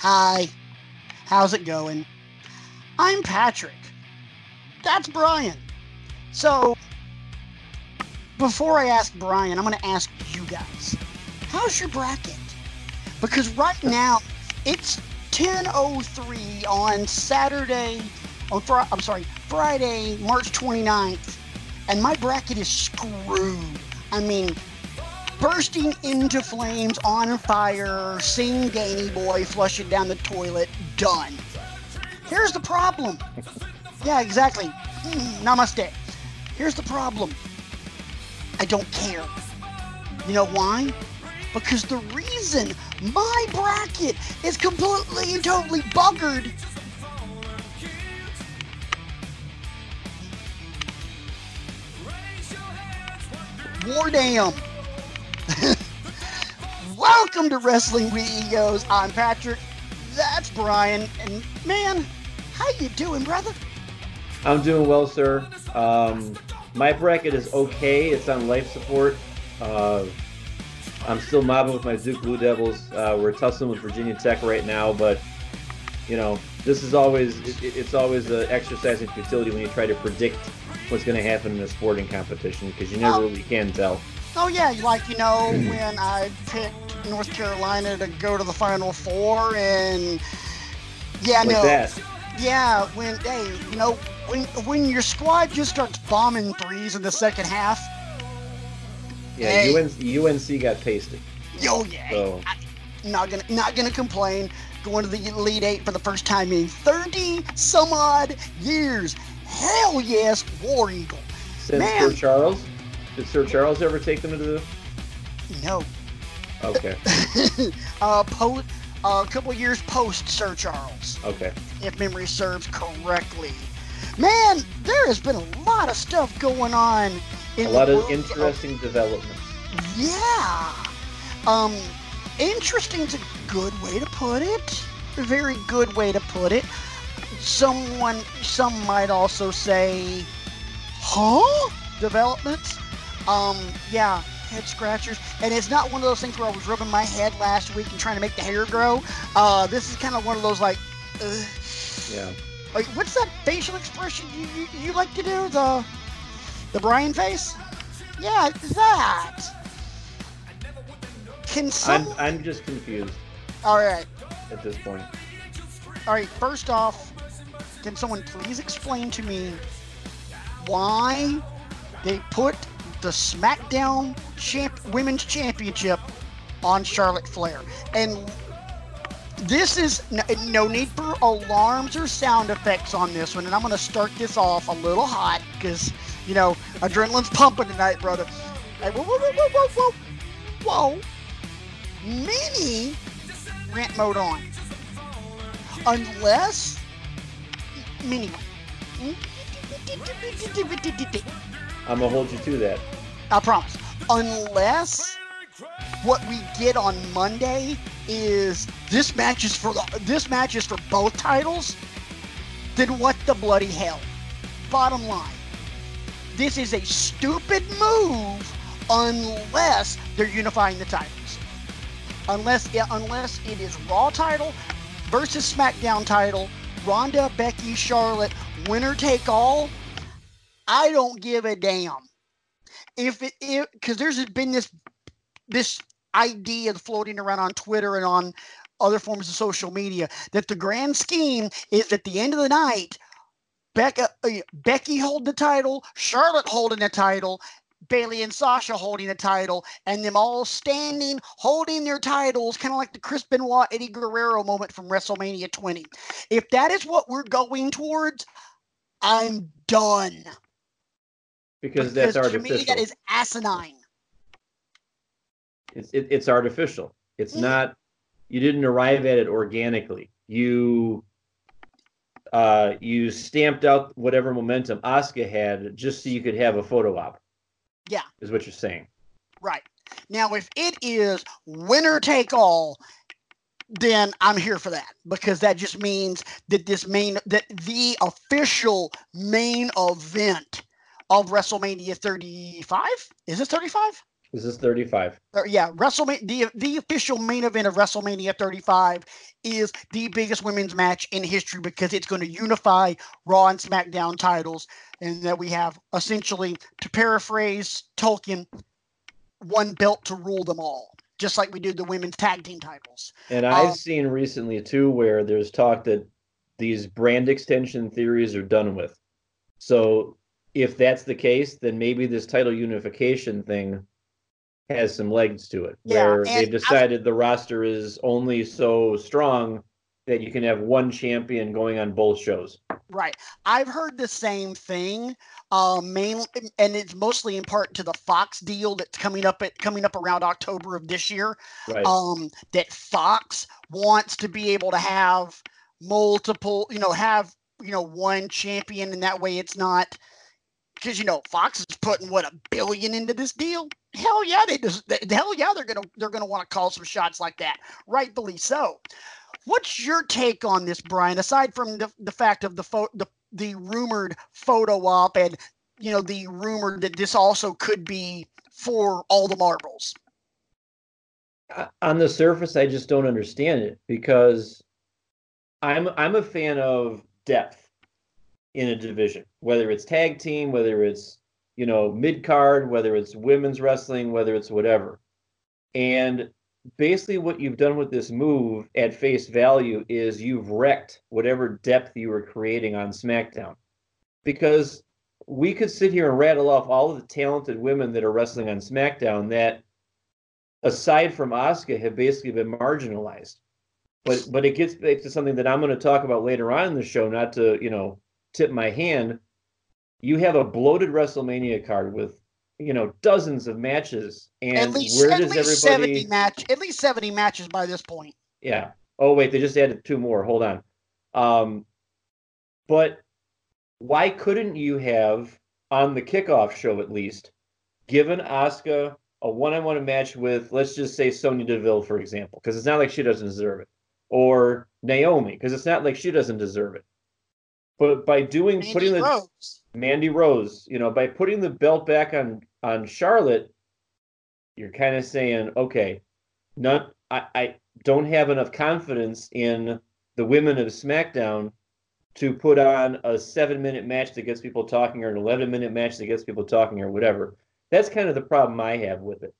Hi, how's it going? I'm Patrick. That's Brian. So, before I ask Brian, I'm going to ask you guys how's your bracket? Because right now, it's 10.03 on Saturday, on Fri- I'm sorry, Friday, March 29th, and my bracket is screwed. I mean, bursting into flames, on fire, sing Danny Boy, flush it down the toilet, done. Here's the problem. Yeah, exactly. Mm, namaste. Here's the problem. I don't care. You know why? Because the reason my bracket is completely and totally buggered War damn. Welcome to Wrestling with Egos. I'm Patrick. That's Brian. And man, how you doing, brother? I'm doing well, sir. Um, my bracket is okay. It's on life support. Uh, I'm still mobbing with my Duke Blue Devils. Uh, we're tussling with Virginia Tech right now, but you know, this is always it, it's always an exercise in futility when you try to predict what's going to happen in a sporting competition because you never Oh. really can tell. Oh yeah, like you know when I picked North Carolina to go to the Final Four, and yeah, Like no, that. yeah, when hey, you know when when your squad just starts bombing threes in the second half, Yeah, Hey. UNC, UNC got pasted. yo yeah, So not gonna not gonna complain. Going to the Elite Eight for the first time in 30 some odd years. Hell yes, War Eagle. since Man. Sir Charles, did Sir Charles ever take them to the? No, Okay, uh, po- uh, a couple years post Sir Charles. okay. if memory serves correctly. Man, there has been a lot of stuff going on in A lot of interesting developments. yeah. Um, interesting's a good way to put it. A very good way to put it. Someone, some might also say, huh? Developments. Um, yeah, head scratchers. And it's not one of those things where I was rubbing my head last week and trying to make the hair grow. Uh, this is kind of one of those like, uh, Yeah. like, what's that facial expression you, you, you like to do? The the Brian face? Yeah, that. Can I'm? I'm just confused All right, at this point. all right. First off, can someone please explain to me why they put the SmackDown champ Women's Championship on Charlotte Flair? And this is no, no need for alarms or sound effects on this one. And I'm going to start this off a little hot because you know adrenaline's pumping tonight, brother. Hey, whoa, whoa, whoa, whoa, whoa, whoa! Mini rant mode on, unless mini. I'm gonna hold you to that. I promise. Unless what we get on Monday is this match is for the this match is for both titles, then what the bloody hell? Bottom line. This is a stupid move unless they're unifying the titles. Unless yeah, unless it is Raw title versus SmackDown title, Ronda, Becky, Charlotte, winner take all. I don't give a damn if it because there's been this this idea floating around on Twitter and on other forms of social media that the grand scheme is at the end of the night, Becca, uh, Becky holding the title, Charlotte holding the title, Bayley and Sasha holding the title, and them all standing holding their titles, kind of like the Chris Benoit Eddie Guerrero moment from WrestleMania 20. If that is what we're going towards, I'm done. Because that's to artificial. me, that is asinine. it's it, it's artificial. It's Mm. not. You didn't arrive at it organically. You uh you stamped out whatever momentum Asuka had just so you could have a photo op. Yeah. Is what you're saying. Right. Now, if it is winner take all, then I'm here for that because that just means that this main, that the official main event of WrestleMania 35 is it 35? This is 35. Yeah, WrestleMania. The the official main event of WrestleMania 35 is the biggest women's match in history because it's going to unify Raw and SmackDown titles, and that we have essentially, to paraphrase Tolkien, one belt to rule them all, just like we did the women's tag team titles. And I've Um, seen recently too where there's talk that these brand extension theories are done with. So if that's the case, then maybe this title unification thing has some legs to it, Yeah, where they've decided the roster is only so strong that you can have one champion going on both shows. Right. I've heard the same thing. Um, mainly, and it's mostly in part to the Fox deal that's coming up at coming up around October of this year. Right. um, that Fox wants to be able to have multiple, you know, have you know one champion, and that way it's not because you know Fox is putting what a billion into this deal. Hell yeah, they just they- hell yeah they're gonna they're gonna want to call some shots like that, rightfully so. What's your take on this, Brian? Aside from the, the fact of the pho- the the rumored photo op and you know the rumor that this also could be for all the marbles. Uh, on the surface, I just don't understand it because I'm I'm a fan of depth in a division, whether it's tag team, whether it's you know mid card, whether it's women's wrestling, whether it's whatever. And basically, what you've done with this move at face value is you've wrecked whatever depth you were creating on SmackDown, because we could sit here and rattle off all of the talented women that are wrestling on SmackDown that aside from Asuka, have basically been marginalized. But but it gets back to something that I'm going to talk about later on in the show. Not to you know tip my hand. You have a bloated WrestleMania card with you know dozens of matches, and at least, where at does least everybody? 70 match at least 70 matches by this point Yeah. Oh wait, they just added two more. Hold on. Um, but why couldn't you have on the kickoff show at least given Asuka a one-on-one match with, let's just say Sonya Deville, for example, because it's not like she doesn't deserve it, or Naomi, because it's not like she doesn't deserve it. But by doing Mandy putting the Rose. Mandy Rose, you know, by putting the belt back on on Charlotte, you're kind of saying, okay, not I, I don't have enough confidence in the women of SmackDown to put on a seven minute match that gets people talking or an 11 minute match that gets people talking or whatever. That's kind of the problem I have with it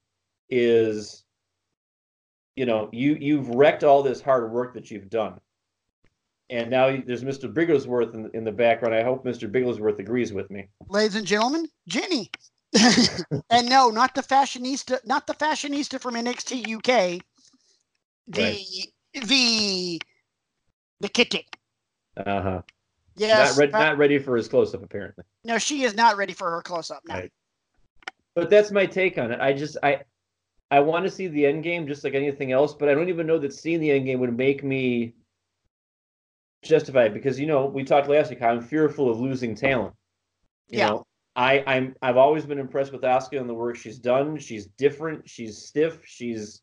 is, you know, you, you've wrecked all this hard work that you've done. And now there's Mr. Bigglesworth in, in the background. I hope Mr. Bigglesworth agrees with me. ladies and gentlemen jenny and no not the fashionista not the fashionista from nxt uk the Right. the the kitty Uh huh. yes not, ready, fa- not ready for his close up, apparently. no she is not ready for her close-up now Right. But that's my take on it. I just I I want to see the end game just like anything else, but I don't even know that seeing the end game would make me justify it because you know we talked last week. how I'm fearful of losing talent. You Yeah. know, I I'm I've always been impressed with Asuka and the work she's done. She's different. She's stiff. She's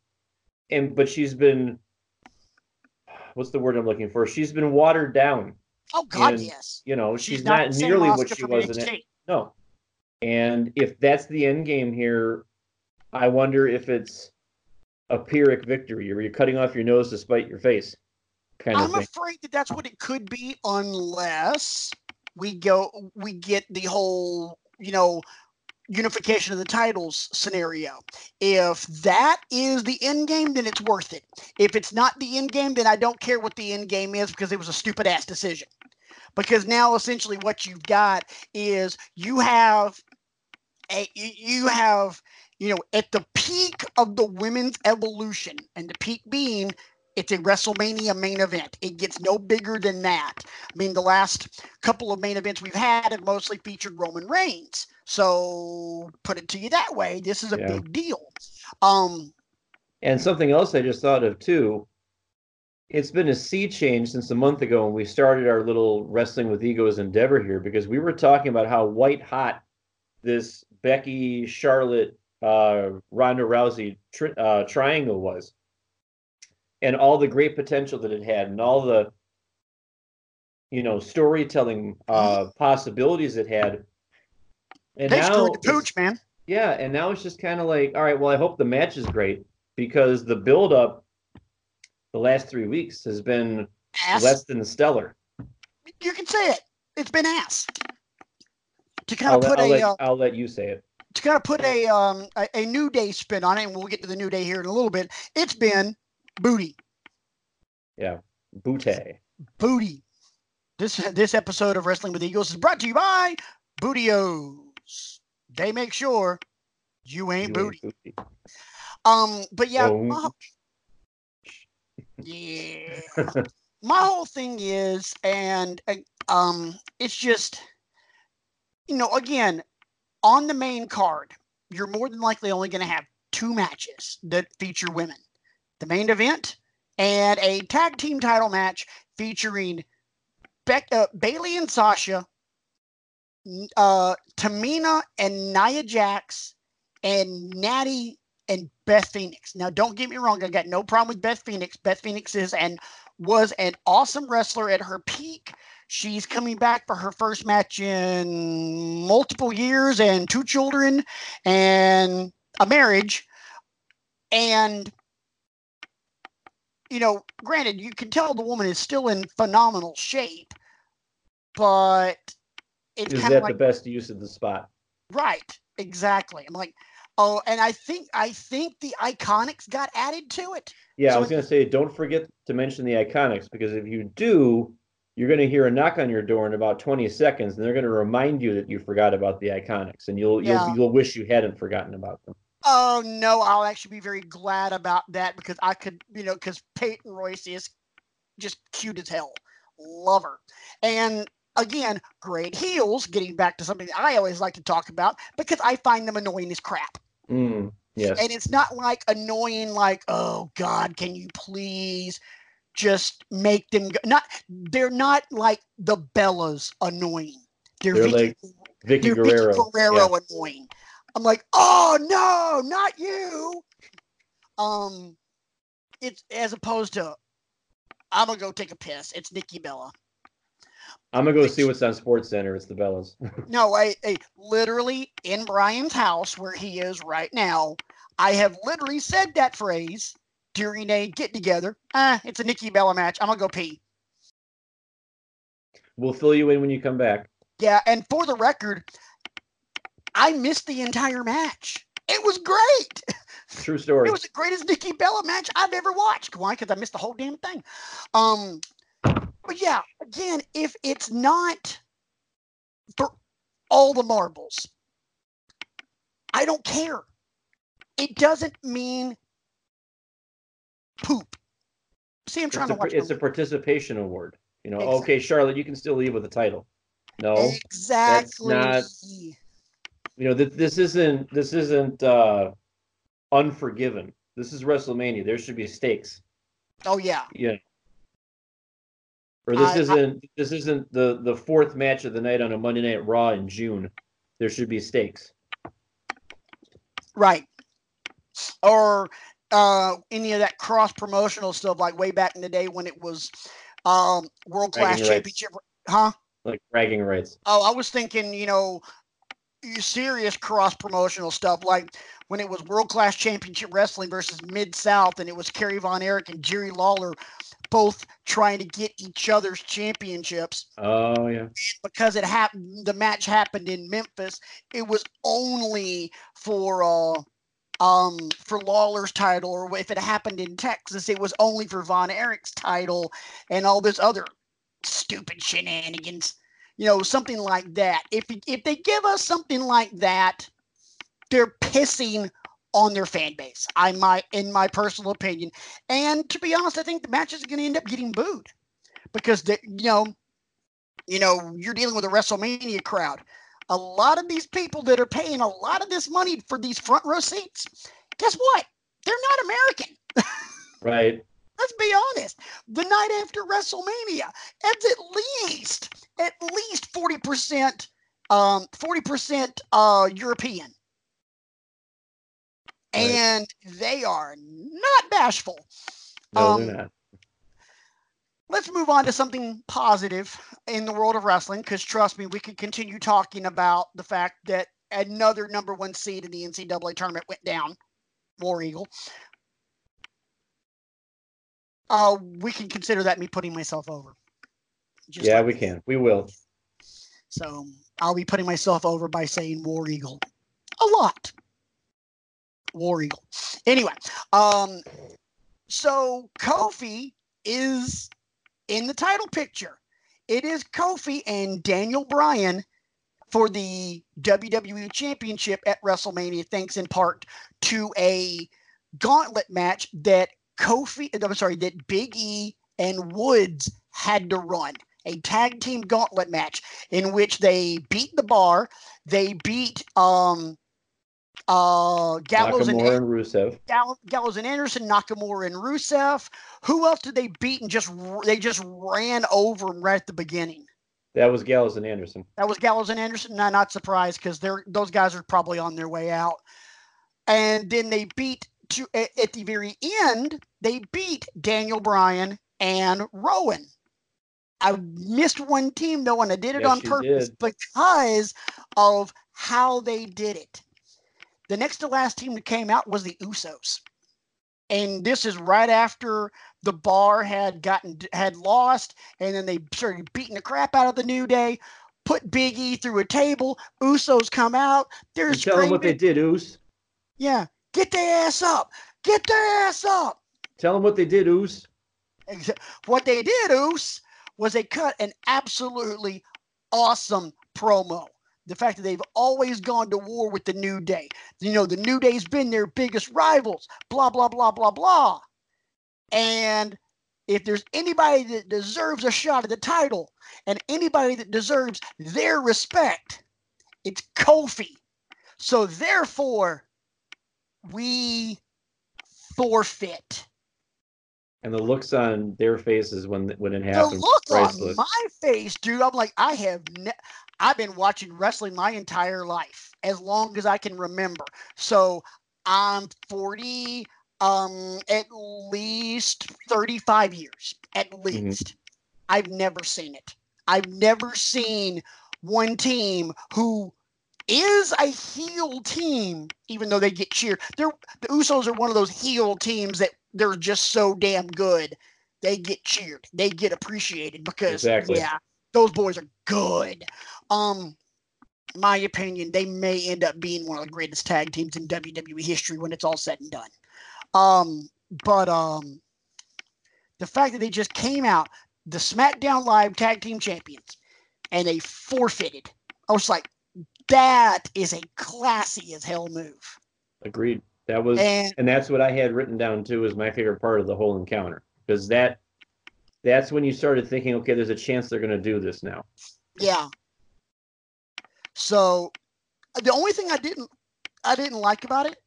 and but she's been what's the word I'm looking for? She's been watered down. oh god and yes You know, she's, she's, not, same nearly what she was in it. No. And if that's the end game here, I wonder if it's a Pyrrhic victory or you're cutting off your nose to spite your face kind I'm afraid that that's what it could be unless we go we get the whole you know unification of the titles scenario. If that is the end game, then it's worth it. If it's not the end game, then I don't care what the end game is because it was a stupid ass decision. Because now essentially what you've got is you have a you have you know at the peak of the women's evolution and the peak being it's a WrestleMania main event. It gets no bigger than that. I mean, the last couple of main events we've had have mostly featured Roman Reigns. So put it to you that way. This is a Yeah. big deal. Um, And something else I just thought of too. It's been a sea change since a month ago when we started our little wrestling with egos endeavor here because we were talking about how white hot this Becky, Charlotte, uh, Ronda Rousey tri- uh, triangle was, and all the great potential that it had, and all the you know storytelling uh, possibilities it had. And they now the pooch, man. Yeah, and now it's just kind of like, all right, well, I hope the match is great because the build up the last three weeks has been Ass. less than stellar. You can say it. It's been ass. To kind I'll, of let- put I'll a let, uh, I'll let you say it. to kind of put a um a, a new day spin on it, and we'll get to the new day here in a little bit. It's been booty, Yeah, booty. Booty. This this episode of Wrestling with Egos is brought to you by Bootios. They make sure you ain't You booty. ain't booty. Um, but yeah, Oh. my, yeah. my whole thing is, and um, it's just, you know, again, on the main card, you're more than likely only going to have two matches that feature women: the main event and a tag team title match featuring Beck, uh, Bayley and Sasha, uh, Tamina and Nia Jax, and Nattie and Beth Phoenix. Now, don't get me wrong, I got no problem with Beth Phoenix. Beth Phoenix is and was an awesome wrestler at her peak. She's coming back for her first match in multiple years and two children and a marriage. And you know, granted, you can tell the woman is still in phenomenal shape, but it's Is kind that of like the best use of the spot? Right, exactly. I'm like, oh, and I think I think the Iconics got added to it. Yeah, So I was going to say, don't forget to mention the Iconics because if you do, you're going to hear a knock on your door in about 20 seconds, and they're going to remind you that you forgot about the Iconics, and you'll Yeah. you'll you'll wish you hadn't forgotten about them. Oh no, I'll actually be very glad about that because I could, you know, because Peyton Royce is just cute as hell. Love her. And again, great heels, getting back to something that I always like to talk about because I find them annoying as crap. Mm, yes. And it's not like annoying, like, oh God, can you please just make them go? Not they're not like the Bellas annoying. They're, They're Vickie, like Vickie they're Guerrero. Vickie Guerrero annoying. I'm like, oh no, not you. Um, it's as opposed to I'm gonna go take a piss. It's Nikki Bella. I'm gonna go see what's on Sports Center. It's the Bellas. No, I, I literally in Brian's house where he is right now. I have literally said that phrase during a get together. Ah, it's a Nikki Bella match. I'm gonna go pee. we'll fill you in when you come back. Yeah, and for the record, I missed the entire match. It was great. True story. It was the greatest Nikki Bella match I've ever watched. Why? Because I missed the whole damn thing. Um, but yeah, again, if it's not for all the marbles, I don't care. It doesn't mean poop. See, I'm trying it's, a, to watch. it's a participation award. You know, Exactly. okay, Charlotte, you can still leave with a title. No, exactly. not- you know, th- this isn't this isn't uh unforgiven. This is WrestleMania. There should be stakes. Oh yeah. Yeah. Or this I- I- isn't this isn't the the fourth match of the night on a Monday Night Raw in June. There should be stakes. Right. Or uh, any of that cross promotional stuff, like way back in the day when it was um, World Class Bragging rights. Championship. Huh? Like bragging rights. Oh, I was thinking, you know, serious cross promotional stuff like when it was World Class Championship Wrestling versus Mid South, and it was Kerry Von Erich and Jerry Lawler both trying to get each other's championships Oh yeah. because it happened the match happened in Memphis it was only for uh um for Lawler's title or if it happened in Texas it was only for Von Erich's title and all this other stupid shenanigans you know something like that if if they give us something like that they're pissing on their fan base I might in my personal opinion and to be honest I think the match is going to end up getting booed because they you know you know, you're dealing with a WrestleMania crowd. A lot of these people that are paying a lot of this money for these front row seats, guess what? They're not American. Right. Let's be honest. The night after WrestleMania, it's at least at least 40% um 40% uh European. Right. And they are not bashful. No, Um, they're not. let's move on to something positive in the world of wrestling because trust me we could continue talking about the fact that another number one seed in the NCAA tournament went down. War Eagle. Uh, we can consider that me putting myself over. Just yeah, like we can. We will. So I'll be putting myself over by saying War Eagle a lot. War Eagle. Anyway, um, so Kofi is in the title picture. It is Kofi and Daniel Bryan for the WWE Championship at WrestleMania, thanks in part to a gauntlet match that Kofi, I'm sorry, that Big E and Woods had to run. A tag team gauntlet match in which they beat the bar, they beat um uh Gallows and, and Rusev. Gallows and Anderson, Nakamura and Rusev. Who else did they beat and just they just ran over them right at the beginning? That was Gallows and Anderson. That was Gallows and Anderson. Not not surprised because they're those guys are probably on their way out. And then they beat to at, at the very end, they beat Daniel Bryan and Rowan. I missed one team though, and I did it yes, on purpose did. because of how they did it. The next to last team that came out was the Usos. And this is right after the bar had gotten had lost, and then they started beating the crap out of the New Day, put Big E through a table. Usos come out. They're tell them what they did, Us. Yeah, get their ass up. Get their ass up. Tell them what they did, Us. What they did, Us, was they cut an absolutely awesome promo the fact that they've always gone to war with the New Day. You know, the New Day's been their biggest rivals, blah, blah, blah, blah, blah. And if there's anybody that deserves a shot at the title and anybody that deserves their respect, it's Kofi. So therefore, we forfeit. And the looks on their faces when when it happens. The look priceless. on my face, dude. I'm like, I have. Ne- I've been watching wrestling my entire life, as long as I can remember. So I'm 40, um, at least 35 years, at mm-hmm. least. Mm-hmm. I've never seen it. I've never seen one team who is a heel team, even though they get cheered. They're the Usos are one of those heel teams that they're just so damn good. They get cheered. They get appreciated because exactly. yeah, those boys are good. Um, my opinion, they may end up being one of the greatest tag teams in WWE history when it's all said and done. Um, but um, the fact that they just came out the SmackDown Live Tag Team Champions and they forfeited, I was like, that is a classy as hell move. Agreed. That was, and, and that's what I had written down too as my favorite part of the whole encounter because that, that's when you started thinking, okay, there's a chance they're going to do this now. Yeah, so the only thing I didn't I didn't like about it,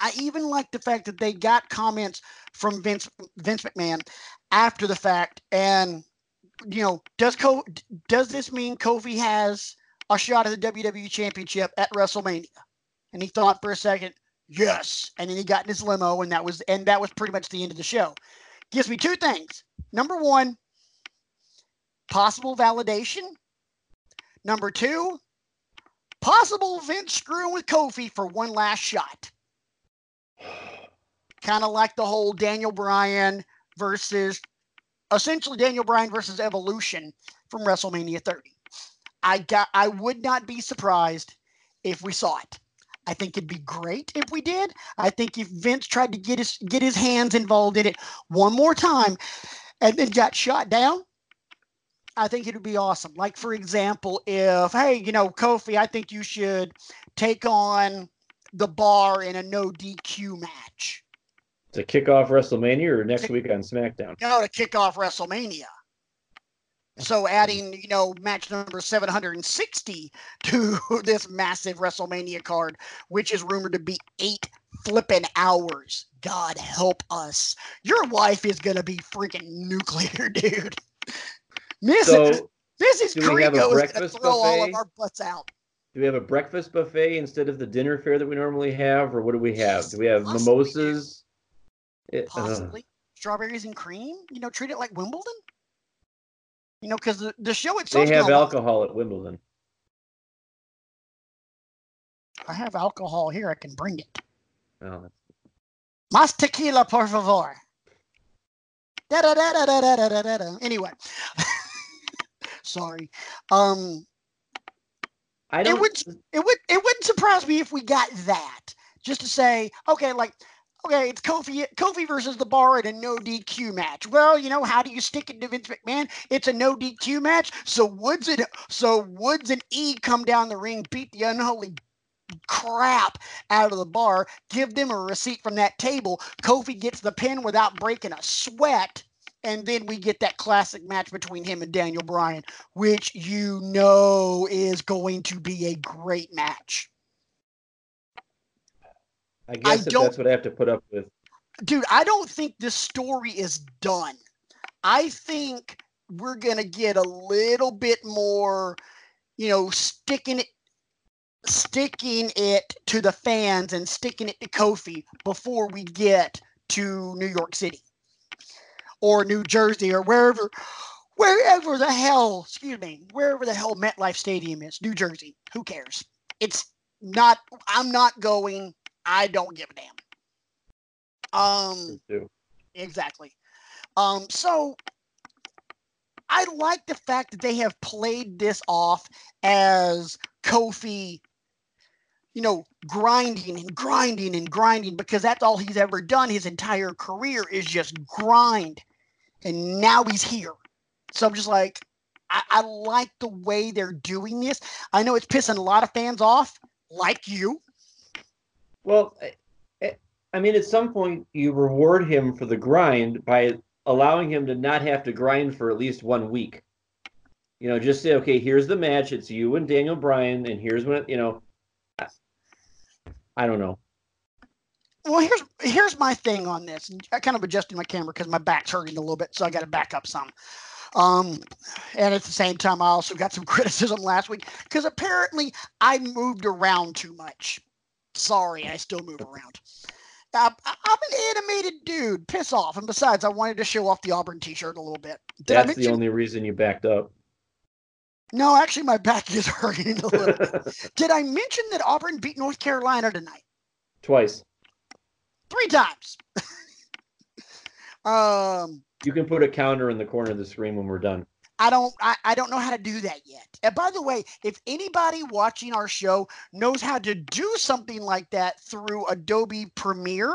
I even liked the fact that they got comments from Vince Vince McMahon after the fact, and you know, does Co does this mean Kofi has a shot at the WWE Championship at WrestleMania? And he thought for a second, yes, and then he got in his limo, and that was and that was pretty much the end of the show. Gives me two things. Number one, possible validation Number two, possible Vince screwing with Kofi for one last shot. kind of like the whole Daniel Bryan versus essentially Daniel Bryan versus Evolution from WrestleMania 30. I got I would not be surprised if we saw it. I think it'd be great if we did. I think if Vince tried to get his get his hands involved in it one more time and then got shot down, I think it would be awesome. Like, for example, if, hey, you know, Kofi, I think you should take on the bar in a no DQ match. To kick off WrestleMania or next to, week on SmackDown? No, to kick off WrestleMania. So adding, you know, match number 760 to this massive WrestleMania card, which is rumored to be eight flipping hours. God help us. Your wife is going to be freaking nuclear, dude. Mrs. So, Mrs. Crego is going to throw buffet? all of our butts out. Do we have a breakfast buffet instead of the dinner fare that we normally have, or what do we have? Do we have Possibly. mimosas? Possibly uh, strawberries and cream. You know, treat it like Wimbledon. You know, because the, the show itself. They have alcohol at Wimbledon. I have alcohol here. I can bring it. Oh, Mas tequila, por favor. Da da da da da da da da da. Anyway, sorry. Um, I don't. It would it would it wouldn't surprise me if we got that. Just to say, okay, like, okay, it's Kofi Kofi versus the Bar in a no DQ match. Well, you know, how do you stick it to Vince McMahon? It's a no DQ match. So Woods and so Woods and E come down the ring, beat the unholy crap out of the bar, give them a receipt from that table. Kofi gets the pin without breaking a sweat. And then we get that classic match between him and Daniel Bryan, which you know is going to be a great match. I guess if that's what I have to put up with. Dude, I don't think this story is done. I think we're going to get a little bit more, you know, sticking it sticking it to the fans and sticking it to Kofi before we get to New York City or New Jersey or wherever wherever the hell, excuse me, wherever the hell MetLife Stadium is, New Jersey. Who cares? It's not I'm not going. I don't give a damn. Um. Exactly. Um, so I like the fact that they have played this off as Kofi, you know, grinding and grinding and grinding because that's all he's ever done his entire career is just grind. And now he's here. So I'm just like, I, I like the way they're doing this. I know it's pissing a lot of fans off, like you. Well, I- I- mean, at some point, you reward him for the grind by allowing him to not have to grind for at least one week. You know, just say, okay, here's the match. It's you and Daniel Bryan, and here's what you know. I, I don't know. Well, here's here's my thing on this. I kind of adjusted my camera because my back's hurting a little bit, so I got to back up some. Um, and at the same time, I also got some criticism last week because apparently I moved around too much. Sorry, I still move around. I- I'm an animated dude. Piss off. And besides, I wanted to show off the Auburn T-shirt a little bit. Did That's the only reason you backed up. No, actually, my back is hurting a little. bit. Did I mention that Auburn beat North Carolina tonight? Twice. Three times. um. You can put a counter in the corner of the screen when we're done. I don't I, I don't know how to do that yet. And by the way, if anybody watching our show knows how to do something like that through Adobe Premiere,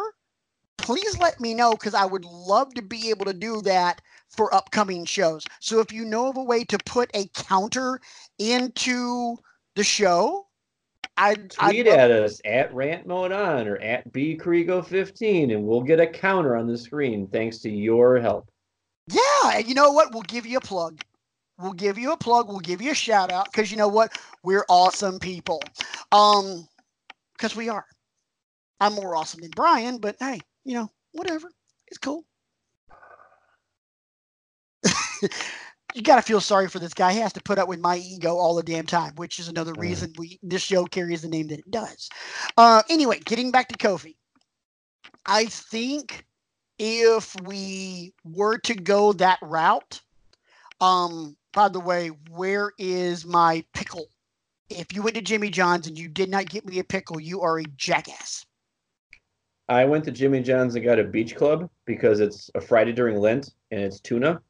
please let me know because I would love to be able to do that for upcoming shows. So if you know of a way to put a counter into the show, I Tweet at us at Rant Mode On or at B Crego15, and we'll get a counter on the screen thanks to your help. Yeah, and you know what? We'll give you a plug. We'll give you a plug. We'll give you a shout out because you know what? We're awesome people. Um, because we are. I'm more awesome than Brian, but hey, you know, whatever. It's cool. you gotta feel sorry for this guy. He has to put up with my ego all the damn time, which is another reason we this show carries the name that it does. Uh, anyway, getting back to Kofi, I think if we were to go that route, um, by the way, where is my pickle? If you went to Jimmy John's and you did not get me a pickle, you are a jackass. I went to Jimmy John's and got a beach club because it's a Friday during Lent and it's tuna.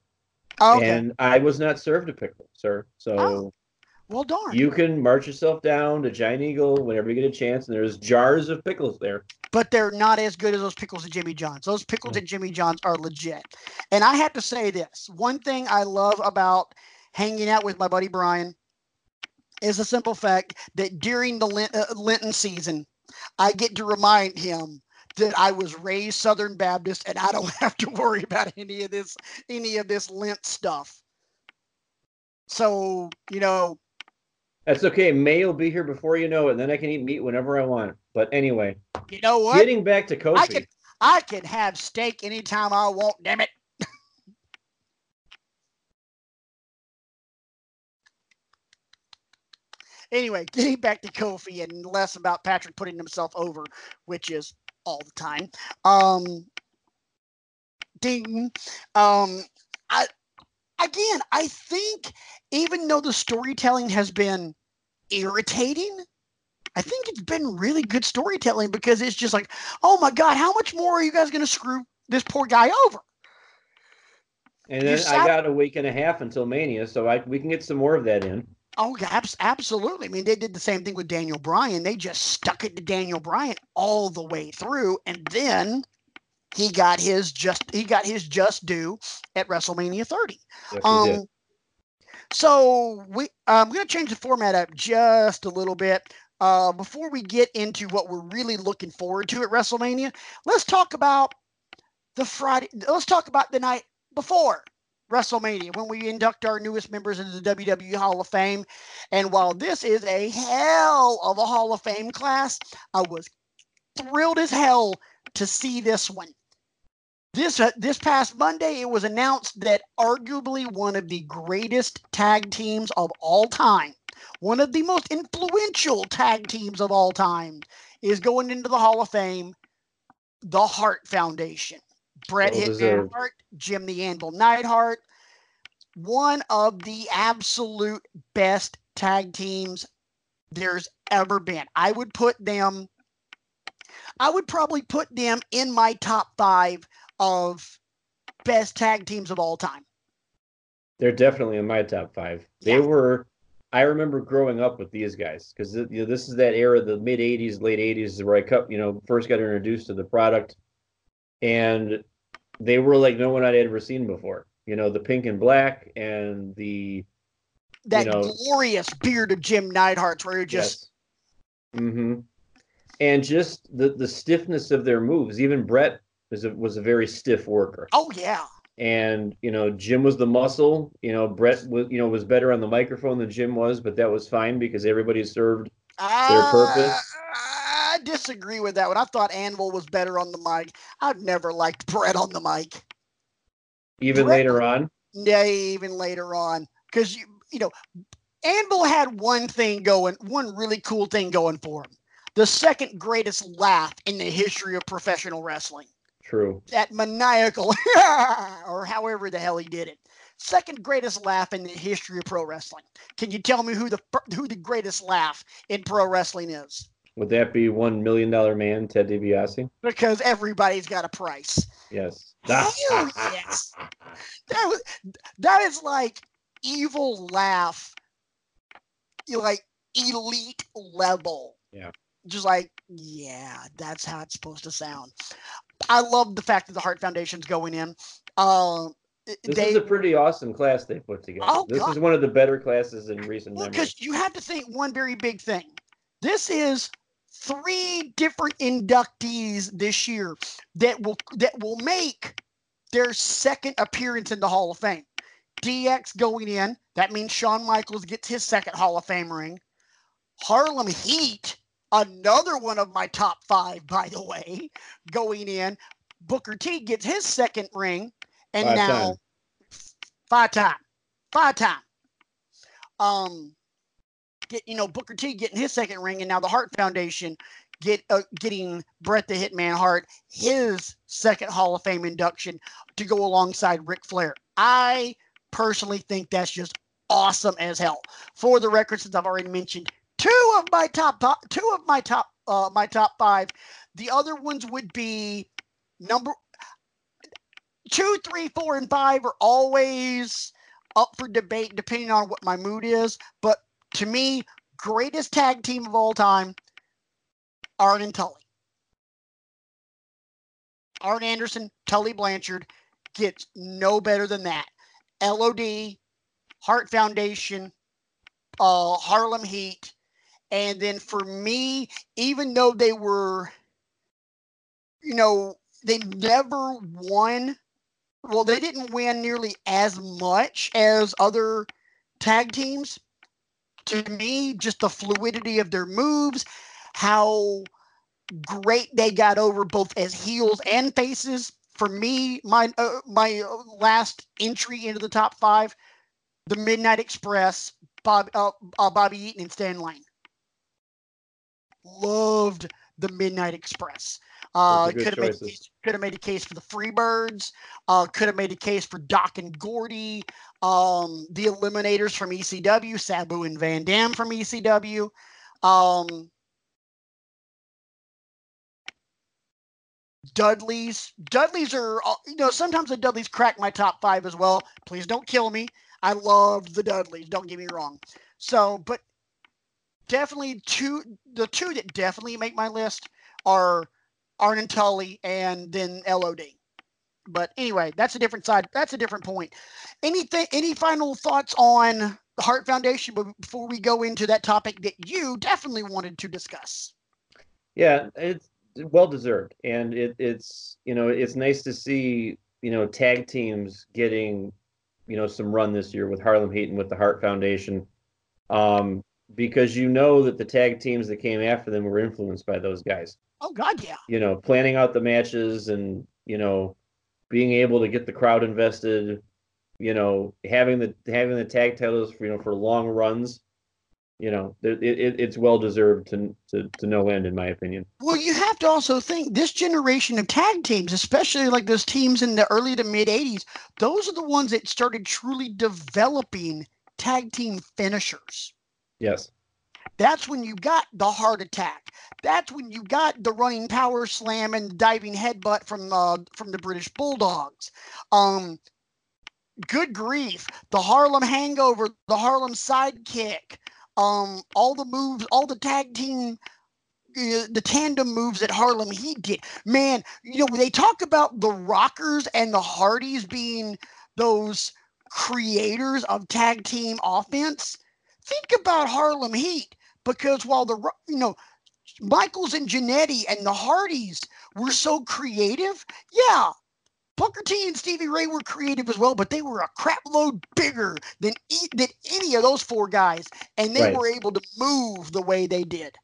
Oh, okay. And I was not served a pickle, sir. So Oh. Well, darn. you can march yourself down to Giant Eagle whenever you get a chance, and there's jars of pickles there. but they're not as good as those pickles at Jimmy John's. Those pickles at Jimmy John's are legit. And I have to say this one thing I love about hanging out with my buddy Brian is the simple fact that during the Lent, uh, Lenten season, I get to remind him that I was raised Southern Baptist and I don't have to worry about any of this any of this Lent stuff. So, you know, That's okay. May will be here before you know it, and then I can eat meat whenever I want. But anyway, you know what? getting back to Kofi. I can I can have steak anytime I want, damn it. anyway, getting back to Kofi and less about Patrick putting himself over, which is all the time. Um ding. Um I again, I think even though the storytelling has been irritating, I think it's been really good storytelling because it's just like, oh my God, how much more are you guys going to screw this poor guy over? And then I got a week and a half until Mania, so I, we can get some more of that in. Oh, absolutely. I mean, they did the same thing with Daniel Bryan. They just stuck it to Daniel Bryan all the way through, and then he got his just he got his just due at WrestleMania 30. Yes, um, so we I'm going to change the format up just a little bit. Uh, before we get into what we're really looking forward to at WrestleMania, let's talk about the Friday. Let's talk about the night before WrestleMania when we induct our newest members into the WWE Hall of Fame. And while this is a hell of a Hall of Fame class, I was thrilled as hell to see this one. This uh, this past Monday, it was announced that arguably one of the greatest tag teams of all time one of the most influential tag teams of all time, is going into the Hall of Fame, the Hart Foundation. Bret well Hitman Hart, Jim the Anvil Neidhart, one of the absolute best tag teams there's ever been. I would put them, I would probably put them in my top five of best tag teams of all time. They're definitely in my top five. They yeah. were I remember growing up with these guys because you know, this is that era, the mid '80s, late '80s, where I cut, you know, first got introduced to the product, and they were like no one I'd ever seen before. You know, the pink and black and the that you know, glorious beard of Jim Neidhart's, where you're just. Yes. Mm-hmm. And just the the stiffness of their moves. Even Bret was a, was a very stiff worker. Oh yeah and you know Jim was the muscle. You know Bret was you know was better on the microphone than Jim was, but that was fine because everybody served uh, their purpose. I disagree with that one. I thought Anvil was better on the mic. I've never liked Bret on the mic. Even Bret, later on. Yeah, even later on, because you you know Anvil had one thing going, one really cool thing going for him. The second greatest laugh in the history of professional wrestling. True. That maniacal, or however the hell he did it. Second greatest laugh in the history of pro wrestling. Can you tell me who the who the greatest laugh in pro wrestling is? Would that be one million dollar man, Ted DiBiase? Because everybody's got a price. Yes. Hell yes. That was that is like evil laugh, You like elite level. Yeah. Just like, yeah, that's how it's supposed to sound. I love the fact that the Hart Foundation's going in. Uh, this they, is a pretty awesome class they put together. Oh, this God. is one of the better classes in recent well, Because you have to think one very big thing. This is three different inductees this year that will that will make their second appearance in the Hall of Fame. DX going in, that means Shawn Michaels gets his second Hall of Fame ring. Harlem Heat another one of my top five, by the way, going in. Booker T gets his second ring, and five now time. five time, five time. Um, get you know Booker T getting his second ring, and now the Hart Foundation get uh, getting Bret the Hitman Hart his second Hall of Fame induction to go alongside Ric Flair. I personally think that's just awesome as hell. For the record, since I've already mentioned of my top two of my top uh, my top five. The other ones would be number two, three, four, and five are always up for debate depending on what my mood is. But to me, greatest tag team of all time, Arn and Tully. Arn Anderson, Tully Blanchard gets no better than that. LOD, Hart Foundation, uh, Harlem Heat, and then for me, even though they were, you know, they never won. Well, they didn't win nearly as much as other tag teams. To me, just the fluidity of their moves, how great they got over both as heels and faces. For me, my uh, my last entry into the top five, the Midnight Express, Bob, uh, uh, Bobby Eaton and Stan Lane loved the Midnight Express. Uh, could have made a case, could have made a case for the Freebirds. Uh, could have made a case for Doc and Gordy, um, the Eliminators from ECW, Sabu and Van Dam from ECW. Um, Dudleys. Dudleys are, uh, you know, sometimes the Dudleys crack my top five as well. Please don't kill me. I loved the Dudleys. Don't get me wrong. So, but definitely two, the two that definitely make my list are Arn and Tully and then LOD. But anyway, that's a different side. That's a different point. Anything, any final thoughts on the Hart Foundation before we go into that topic that you definitely wanted to discuss? Yeah, it's well deserved, and it, it's you know it's nice to see you know tag teams getting you know some run this year with Harlem Heat and with the Hart Foundation, um, because you know that the tag teams that came after them were influenced by those guys. Oh God, yeah. You know, planning out the matches and you know being able to get the crowd invested. You know, having the having the tag titles for you know for long runs you know, it, it, it's well deserved to, to to no end, in my opinion. Well, you have to also think this generation of tag teams, especially like those teams in the early to mid '80s, those are the ones that started truly developing tag team finishers. Yes. That's when you got the heart attack. That's when you got the running power slam and diving headbutt from uh, from the British Bulldogs. Um, good grief, the Harlem Hangover, the Harlem Sidekick, um, all the moves, all the tag team, uh, the tandem moves that Harlem Heat did. Man, you know, they talk about the Rockers and the Hardys being those creators of tag team offense. Think about Harlem Heat because while the, you know, Michaels and Jannetty and the Hardys were so creative, yeah, Booker T and Stevie Ray were creative as well, but they were a crap load bigger than e- than any of those four guys, and they right. were able to move the way they did.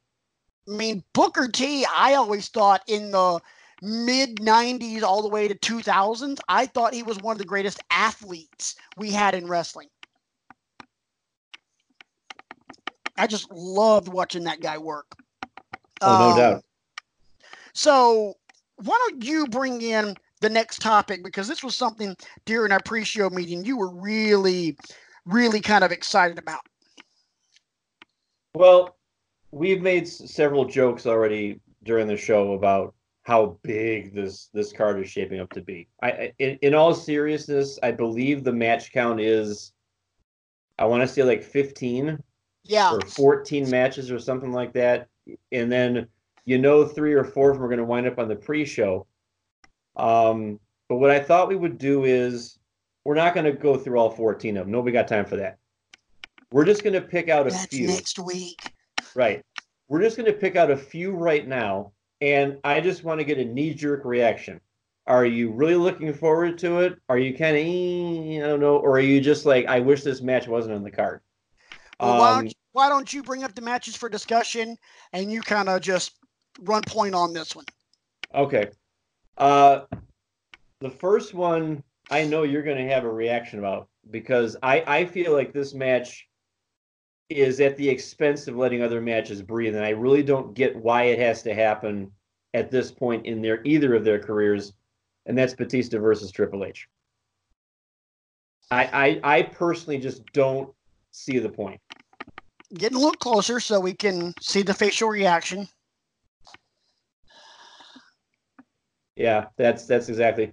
I mean, Booker T. I always thought in the mid 90s all the way to 2000s, I thought he was one of the greatest athletes we had in wrestling. I just loved watching that guy work. Oh, no um, doubt. So, why don't you bring in the next topic because this was something during our pre-show meeting you were really, really kind of excited about. Well, we've made several jokes already during the show about how big this this card is shaping up to be. I, in, in all seriousness, I believe the match count is, I want to say like fifteen, yeah, or fourteen matches or something like that, and then you know three or four of them are going to wind up on the pre-show. Um, but what I thought we would do is we're not going to go through all 14 of them. Nobody got time for that. We're just going to pick out a That's few. next week. Right. We're just going to pick out a few right now. And I just want to get a knee jerk reaction. Are you really looking forward to it? Are you kind of, eh, I don't know, or are you just like, I wish this match wasn't on the card? Well, um, why, don't you, why don't you bring up the matches for discussion and you kind of just run point on this one? Okay. Uh, the first one I know you're going to have a reaction about because I I feel like this match is at the expense of letting other matches breathe, and I really don't get why it has to happen at this point in their either of their careers, and that's Batista versus Triple H. I I, I personally just don't see the point. Getting a little closer so we can see the facial reaction. Yeah, that's that's exactly.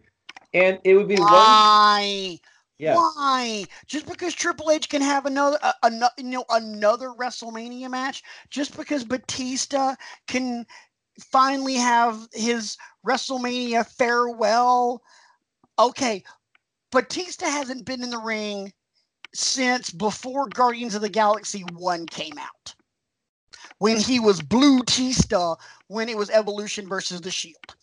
And it would be why. One, yeah. Why? Just because Triple H can have another, uh, another, you know, another WrestleMania match, just because Batista can finally have his WrestleMania farewell. Okay, Batista hasn't been in the ring since before Guardians of the Galaxy 1 came out. When he was Blue Tista, when it was Evolution versus The Shield.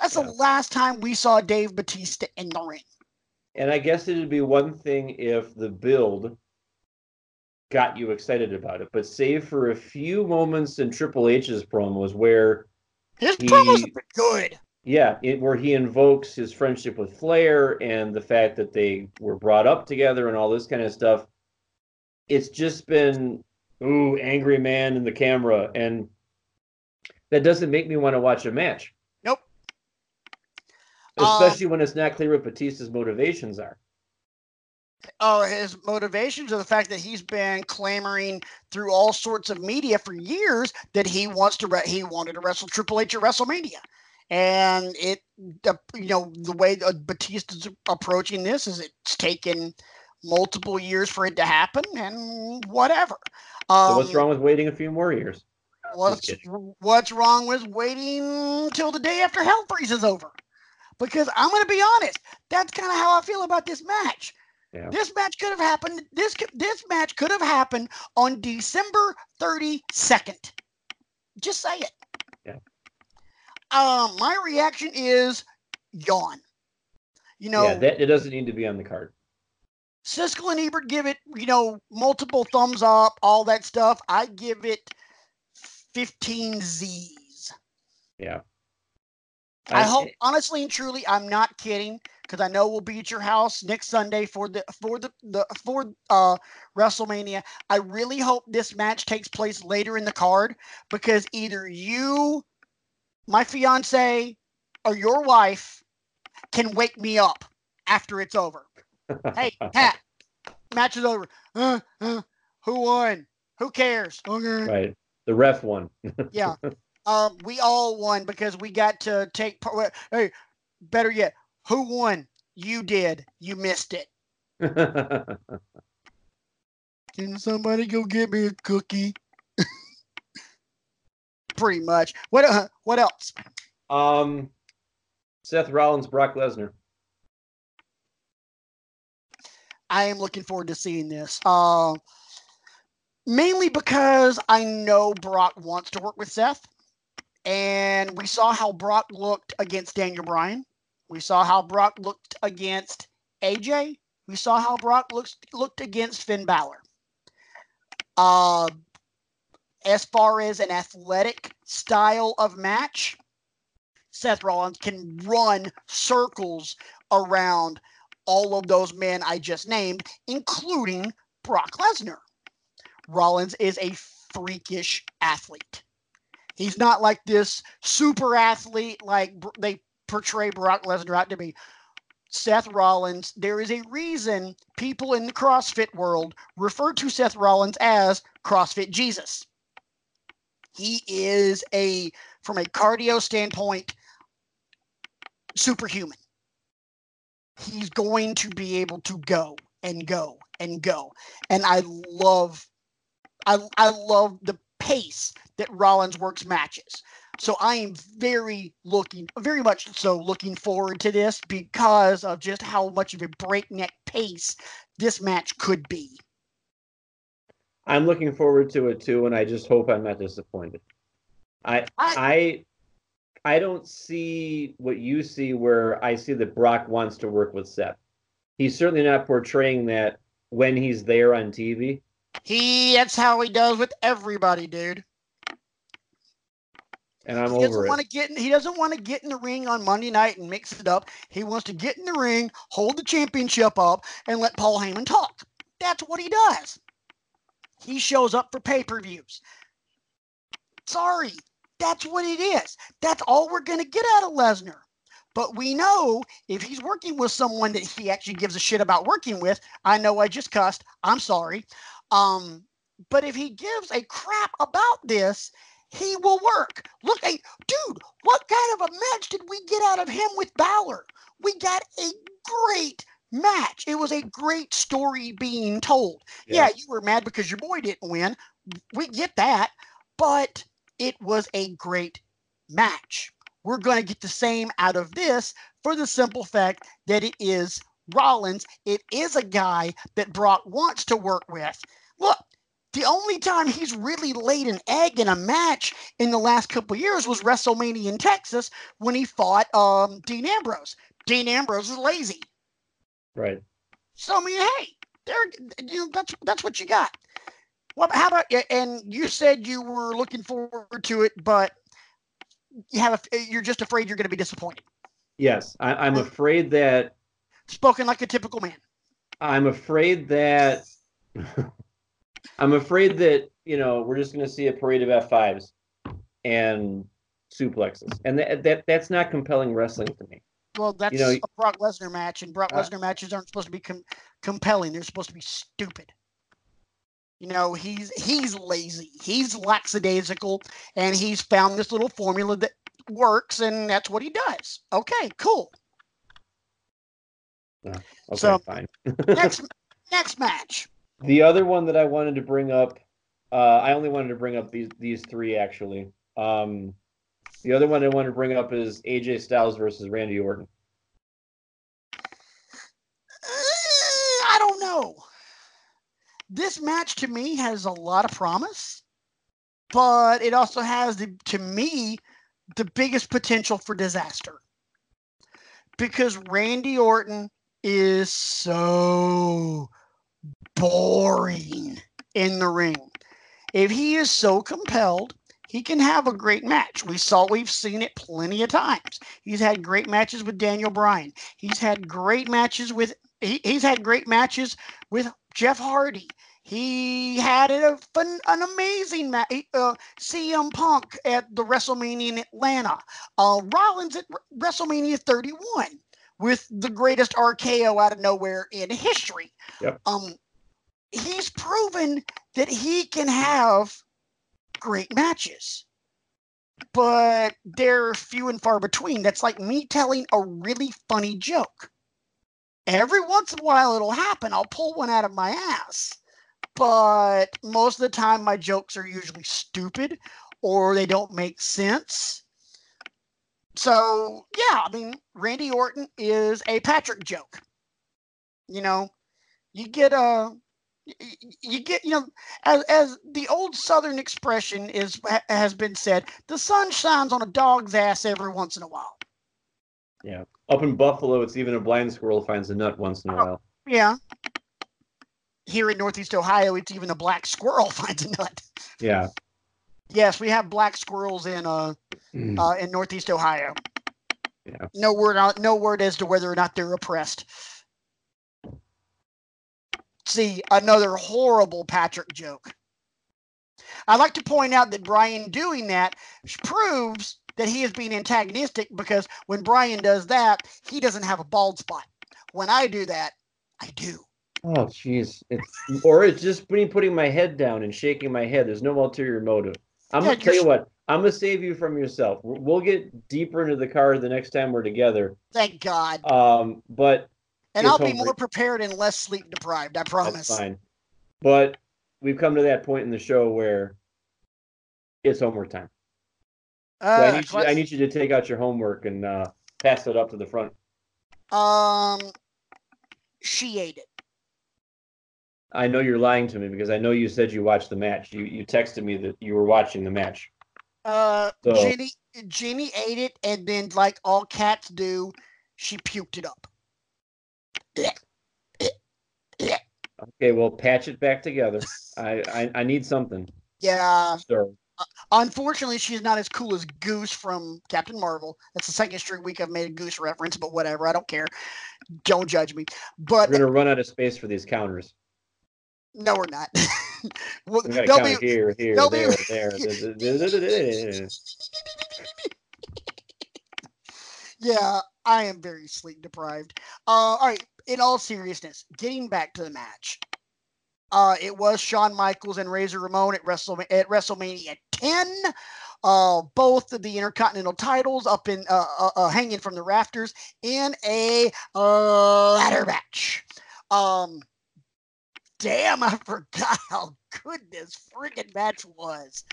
That's yeah. the last time we saw Dave Batista in the ring. And I guess it'd be one thing if the build got you excited about it, but save for a few moments in Triple H's promos where his he, promos are good. Yeah, it, where he invokes his friendship with Flair and the fact that they were brought up together and all this kind of stuff. It's just been ooh, angry man in the camera, and that doesn't make me want to watch a match. Nope. Especially um, when it's not clear what Batista's motivations are. Oh, his motivations are the fact that he's been clamoring through all sorts of media for years that he wants to re- he wanted to wrestle Triple H at WrestleMania, And it, the, you know, the way Batista's approaching this is it's taken multiple years for it to happen, and whatever. Um, so what's wrong with waiting a few more years? What's what's wrong with waiting till the day after Hell freezes over? Because I'm going to be honest, that's kind of how I feel about this match. Yeah. This match could have happened. This this match could have happened on December 32nd. Just say it. Um, my reaction is yawn. You know, yeah, that, it doesn't need to be on the card. Siskel and Ebert give it, you know, multiple thumbs up, all that stuff. I give it 15 Z's. Yeah. I, I hope, honestly and truly, I'm not kidding because I know we'll be at your house next Sunday for the for the, the for uh WrestleMania. I really hope this match takes place later in the card because either you, my fiance, or your wife can wake me up after it's over. hey, Pat, match is over. Uh, uh, who won? Who cares? Okay. Right. The ref won. yeah. Um, we all won because we got to take part. Hey, better yet, who won? You did. You missed it. Can somebody go get me a cookie? Pretty much. What uh, what else? Um, Seth Rollins, Brock Lesnar. I am looking forward to seeing this. Uh, mainly because I know Brock wants to work with Seth, and we saw how Brock looked against Daniel Bryan. We saw how Brock looked against AJ. We saw how Brock looks looked against Finn Balor. Uh, as far as an athletic style of match, Seth Rollins can run circles around all of those men I just named, including Brock Lesnar. Rollins is a freakish athlete. He's not like this super athlete like they portray Brock Lesnar out to be. Seth Rollins, there is a reason people in the CrossFit world refer to Seth Rollins as CrossFit Jesus. He is a, from a cardio standpoint, superhuman. He's going to be able to go and go and go. And I love, I, I love the pace that Rollins works matches. So I am very looking, very much so looking forward to this because of just how much of a breakneck pace this match could be. I'm looking forward to it too, and I just hope I'm not disappointed. I I I, don't see what you see where I see that Brock wants to work with Seth. He's certainly not portraying that when he's there on TV. He that's how he does with everybody, dude and I'm he over it. Want to get in, he doesn't want to get in the ring on Monday night and mix it up. He wants to get in the ring, hold the championship up, and let Paul Heyman talk. That's what he does. He shows up for pay per views. Sorry, that's what it is. That's all we're going to get out of Lesnar. But we know if he's working with someone that he actually gives a shit about working with, I know I just cussed. I'm sorry. Um, but if he gives a crap about this, he will work. Look, hey, dude, what kind of a match did we get out of him with Balor? We got a great match. It was a great story being told. Yeah, you were mad because your boy didn't win. We get that, but it was a great match. We're going to get the same out of this for the simple fact that it is Rollins. It is a guy that Brock wants to work with. Look, the only time he's really laid an egg in a match in the last couple years was WrestleMania in Texas when he fought um, Dean Ambrose. Dean Ambrose is lazy. Right. So I mean, hey, there, you know, that's that's what you got. Well, how about and you said you were looking forward to it, but you have a, you're just afraid you're going to be disappointed. Yes, I, I'm afraid that. Spoken like a typical man. I'm afraid that I'm afraid that you know we're just going to see a parade of F5s and suplexes, and that, that that's not compelling wrestling to me. Well, that's you know, a Brock Lesnar match, and Brock uh, Lesnar matches aren't supposed to be com- compelling. They're supposed to be stupid. You know, he's he's lazy, he's lackadaisical, and he's found this little formula that works, and that's what he does. Okay, cool. Okay, So- fine. Next next match. The other one that I wanted to bring up, uh, I only wanted to bring up these these three actually. Um, the other one I wanted to bring up is AJ Styles versus Randy Orton. Uh, I don't know. This match to me has a lot of promise, but it also has the to me the biggest potential for disaster. Because Randy Orton is so boring in the ring. If he is so compelled, he can have a great match. We saw we've seen it plenty of times. He's had great matches with Daniel Bryan. He's had great matches with he, he's had great matches with Jeff Hardy. He had a fun, an amazing match. Uh, CM Punk at the WrestleMania in Atlanta. Uh, Rollins at WrestleMania 31 with the greatest RKO out of nowhere in history. Yep. Um, he's proven that he can have great matches, but they're few and far between. That's like me telling a really funny joke. Every once in a while it'll happen. I'll pull one out of my ass. But most of the time my jokes are usually stupid or they don't make sense. So, yeah, I mean, Randy Orton is a Patrick joke. You know, you get a you get you know as as the old southern expression is has been said the sun shines on a dog's ass every once in a while Yeah. Up in Buffalo, it's even a blind squirrel finds a nut once in a while. yeah here in northeast ohio it's even a black squirrel finds a nut Yeah. yes we have black squirrels in uh, Mm. uh in northeast ohio Yeah. no word on no word as to whether or not they're oppressed see another horrible patrick joke i'd like to point out that brian doing that proves that he is being antagonistic because when brian does that he doesn't have a bald spot when i do that i do Oh, jeez. It's or it's just me putting my head down and shaking my head. There's no ulterior motive. I'm Yeah, gonna tell you're what. I'm gonna save you from yourself. We'll we'll get deeper into the car the next time we're together. thank god Um, but and i'll be more prepared and less sleep deprived i promise that's fine. But we've come to that point in the show where it's homework time. So uh, I need you, I need you to take out your homework and uh, pass it up to the front. um she ate it I know you're lying to me because I know you said you watched the match. You you texted me that you were watching the match. Uh, So- Jenny, Jenny ate it, and then, like all cats do, she puked it up. Okay, well, patch it back together. I I, I need something. Yeah. So Unfortunately, she's not as cool as Goose from Captain Marvel. That's the second straight week I've made a Goose reference, but whatever. I don't care. Don't judge me. But we're gonna run out of space for these counters. no, we're not. well, We gotta they'll count be- here, here, they'll be- there, there. yeah, I am very sleep deprived. Uh, all right. In all seriousness, getting back to the match, uh, it was Shawn Michaels and Razor Ramon at Wrestle at WrestleMania 10. Uh, both of the Intercontinental titles up in uh, uh, uh, hanging from the rafters in a uh, ladder match. Um, damn, I forgot how good this friggin' match was.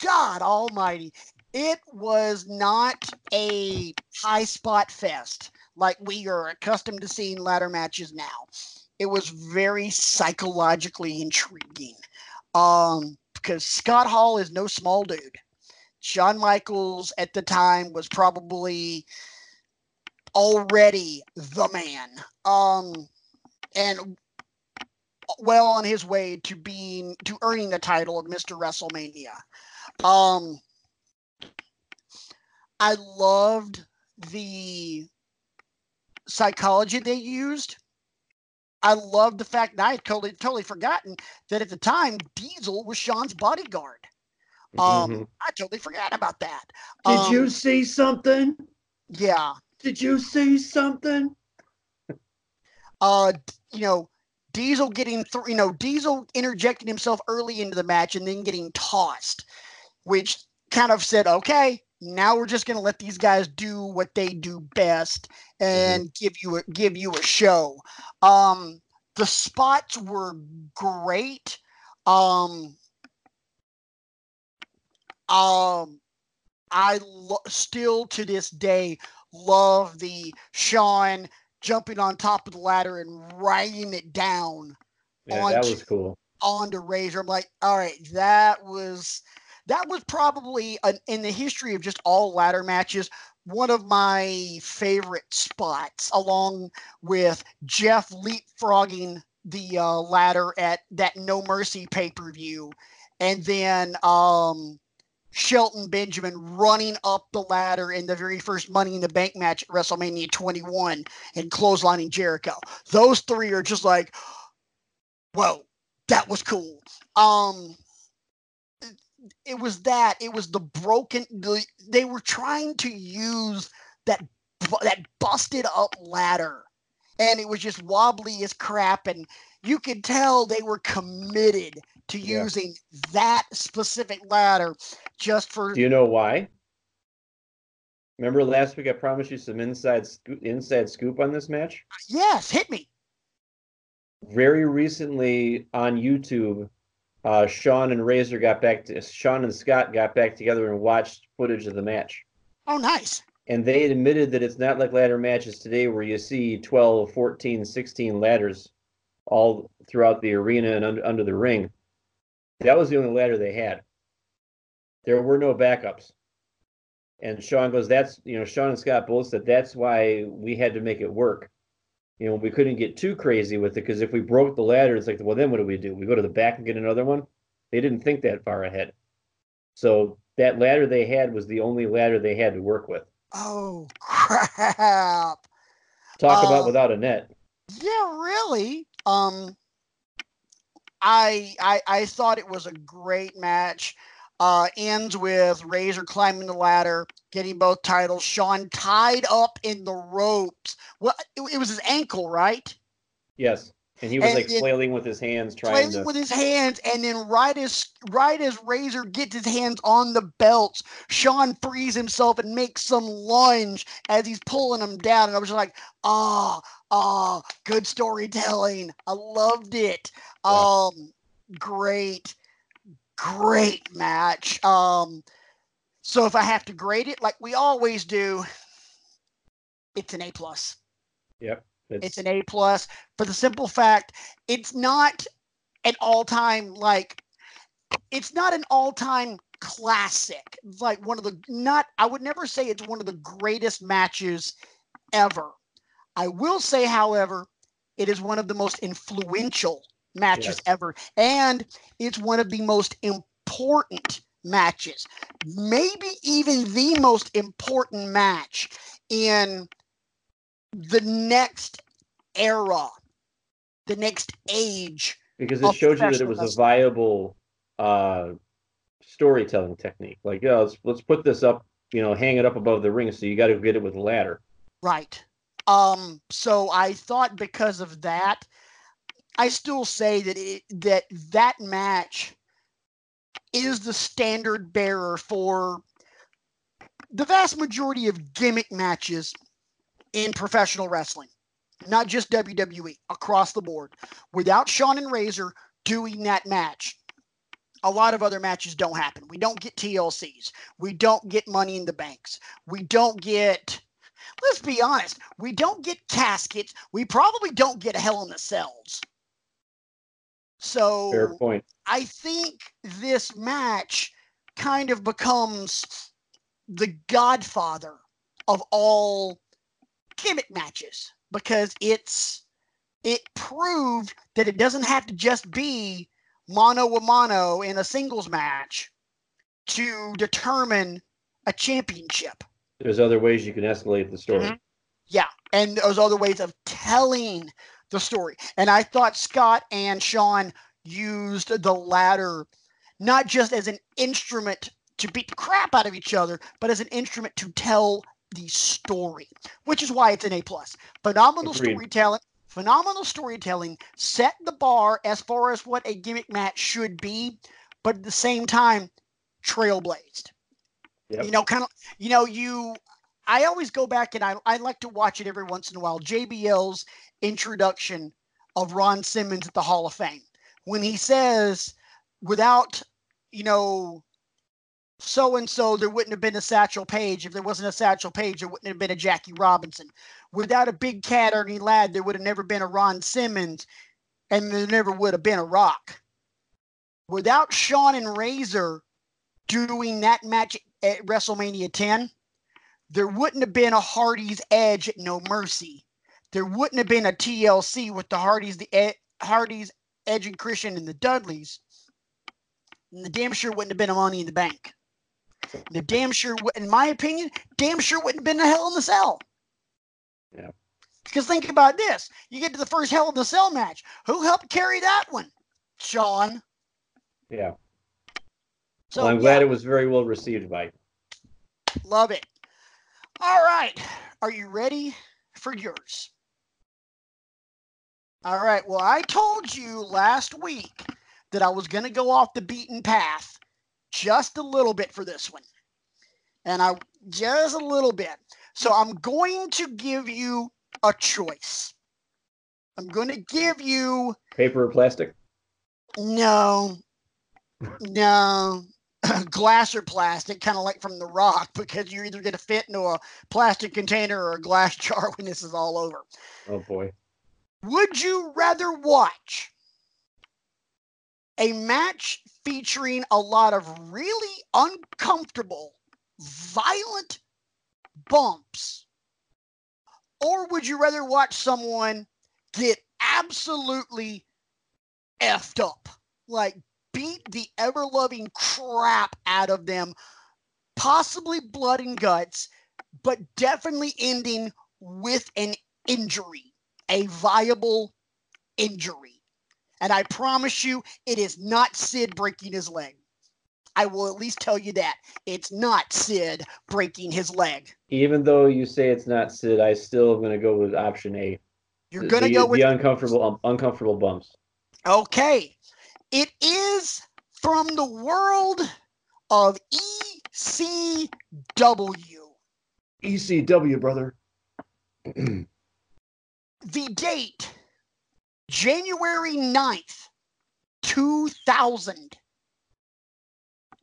God Almighty, it was not a high spot fest like we are accustomed to seeing ladder matches now. It was very psychologically intriguing. Um, because Scott Hall is no small dude. Shawn Michaels at the time was probably already the man. Um, and well on his way to being to earning the title of Mr. WrestleMania. Um, I loved the psychology they used. I love the fact that I had totally totally forgotten that at the time Diesel was Shawn's bodyguard. Um, Mhm. I totally forgot about that. Did Um, you see something? Yeah. Did you see something? uh you know diesel getting th- you know diesel interjecting himself early into the match and then getting tossed which kind of said okay now we're just going to let these guys do what they do best and mm-hmm. give you a give you a show. Um, the spots were great. Um, um, I lo- still to this day love the Shawn jumping on top of the ladder and writing it down. Yeah, onto, that was cool. Onto Razor. I'm like, all right, that was that was probably an, in the history of just all ladder matches one of my favorite spots, along with Jeff leapfrogging the uh, ladder at that No Mercy pay per view, and then um, Shelton Benjamin running up the ladder in the very first Money in the Bank match at WrestleMania 21 and clotheslining Jericho. Those three are just like, whoa, that was cool. Um, it was that it was the broken the, they were trying to use that that busted up ladder. And it was just wobbly as crap and you could tell they were committed to yeah. using that specific ladder just for do you know why? Remember last week i promised you some inside scoop, inside scoop on this match? Yes hit me. Very recently on youtube uh, Shawn and Razor got back to Shawn and Scott got back together and watched footage of the match. Oh, nice. And they admitted that it's not like ladder matches today where you see 12, 14, 16 ladders all throughout the arena and under, under the ring. That was the only ladder they had. There were no backups. And Shawn goes, that's, you know, Shawn and Scott both said that's why we had to make it work you know, we couldn't get too crazy with it because if we broke the ladder, it's like, well, then what do we do? We go to the back and get another one? They didn't think that far ahead. So that ladder they had was the only ladder they had to work with. Oh, crap. Talk about um, without a net. Yeah, really. Um, I, I I thought it was a great match uh, ends with Razor climbing the ladder, getting both titles. Shawn tied up in the ropes. Well, it, it was his ankle, right? Yes. And he was and like flailing with his hands, trying to with his hands, and then right as right as Razor gets his hands on the belts, Shawn frees himself and makes some lunge as he's pulling him down. And I was like, ah, oh, ah, oh, good storytelling. I loved it. Yeah. Um, great great match. Um, so if I have to grade it, like we always do, it's an A plus. Yep. It's, it's an A plus for the simple fact it's not an all time like it's not an all time classic. Like one of the not I would never say it's one of the greatest matches ever. I will say, however, it is one of the most influential matches yes. ever. And it's one of the most important matches, maybe even the most important match in the next era, the next age. Because it shows you that it was a viable uh, storytelling technique. Like, yeah, let's let's put this up, you know, hang it up above the ring. So you got to get it with a ladder. Right. Um. So I thought because of that, I still say that it, that that match is the standard bearer for the vast majority of gimmick matches in professional wrestling, not just WWE, across the board. Without Shawn and Razor doing that match, a lot of other matches don't happen. We don't get TLCs. We don't get Money in the Banks. We don't get, let's be honest, we don't get caskets. We probably don't get a Hell in the Cells. So fair point. I think this match kind of becomes the godfather of all gimmick matches because it's it proved that it doesn't have to just be mano a mano in a singles match to determine a championship. There's other ways you can escalate the story. Mm-hmm. Yeah, and there's other ways of telling the story. And I thought Scott and Shawn used the ladder not just as an instrument to beat the crap out of each other, but as an instrument to tell the story, which is why it's an A plus. Phenomenal Agreed. storytelling. Phenomenal storytelling set the bar as far as what a gimmick match should be, but at the same time, trailblazed. Yep. You know, kind of, you know, you. I always go back and I, I like to watch it every once in a while. JBL's introduction of Ron Simmons at the Hall of Fame when he says, without, you know, so and so, there wouldn't have been a Satchel Paige. If there wasn't a Satchel Paige, there wouldn't have been a Jackie Robinson. Without a big cat Ernie Ladd, there would have never been a Ron Simmons, and there never would have been a Rock. Without Shawn and Razor doing that match at WrestleMania 10, there wouldn't have been a Hardy's Edge at No Mercy. There wouldn't have been a TLC with the Hardys, the Ed, Hardys, Edge and Christian, and the Dudleys. And the damn sure wouldn't have been a Money in the Bank. The damn sure, in my opinion, damn sure wouldn't have been a Hell in the Cell. Yeah. Because think about this: you get to the first Hell in the Cell match. Who helped carry that one? Shawn. Yeah. So well, I'm yeah. glad it was very well received by. Love it. All right. Are you ready for yours? All right. Well, I told you last week that I was going to go off the beaten path just a little bit for this one. And I just a little bit. So I'm going to give you a choice. I'm going to give you Paper or plastic? no, no, glass or plastic, kind of like from The Rock, because you're either going to fit into a plastic container or a glass jar when this is all over. Oh boy. Would you rather watch a match featuring a lot of really uncomfortable, violent bumps? Or would you rather watch someone get absolutely effed up? Like beat the ever loving crap out of them, possibly blood and guts, but definitely ending with an injury, a viable injury. And I promise you, it is not Sid breaking his leg. I will at least tell you that. It's not Sid breaking his leg. Even though you say it's not Sid, I still am going to go with option A. You're going to go with the uncomfortable, um, uncomfortable bumps. Okay. It is from the world of E ECW. ECW, E brother. The date, January 9th, 2000.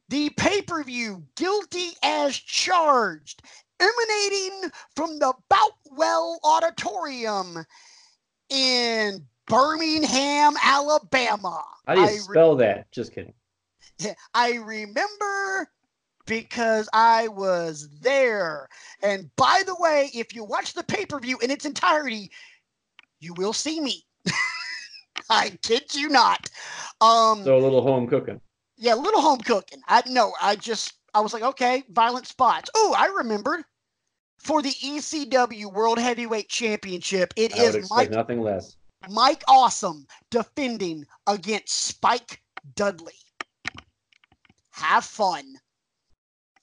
The pay per view, Guilty as Charged, emanating from the Boutwell Auditorium in Birmingham, Alabama. How do you I re- spell that? Just kidding. I remember because I was there. And by the way, if you watch the pay per view in its entirety, you will see me. I kid you not. Um, So a little home cooking. yeah, a little home cooking. I no, I just I was like, okay, violent spots. Oh, I remembered. For the ECW World Heavyweight Championship, it I is Mike nothing less. Mike Awesome defending against Spike Dudley. Have fun.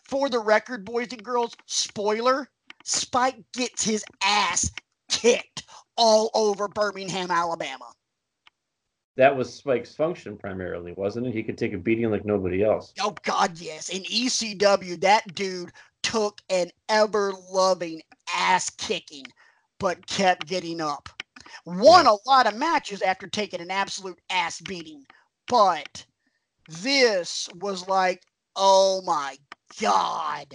For the record, boys and girls, spoiler Spike gets his ass kicked all over Birmingham, Alabama. That was Spike's function primarily, wasn't it? He could take a beating like nobody else. Oh, God, yes. In ECW, that dude took an ever loving ass kicking, but kept getting up. Won a lot of matches after taking an absolute ass beating, but this was like, oh my God.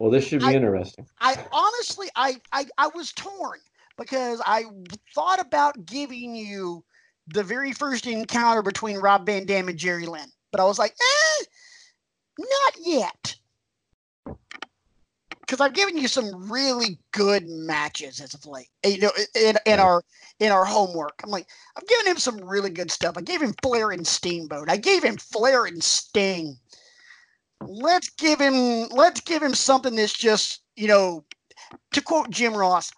Well, this should be I- interesting. I honestly, I, I, I was torn because I thought about giving you the very first encounter between Rob Van Dam and Jerry Lynn, but I was like, eh, not yet. Because I've given you some really good matches as of late, you know, in, in Yeah. our in our homework. I'm like, I've given him some really good stuff. I gave him Flair and Steamboat. I gave him Flair and Sting. Let's give him let's give him something that's just, you know, to quote Jim Ross,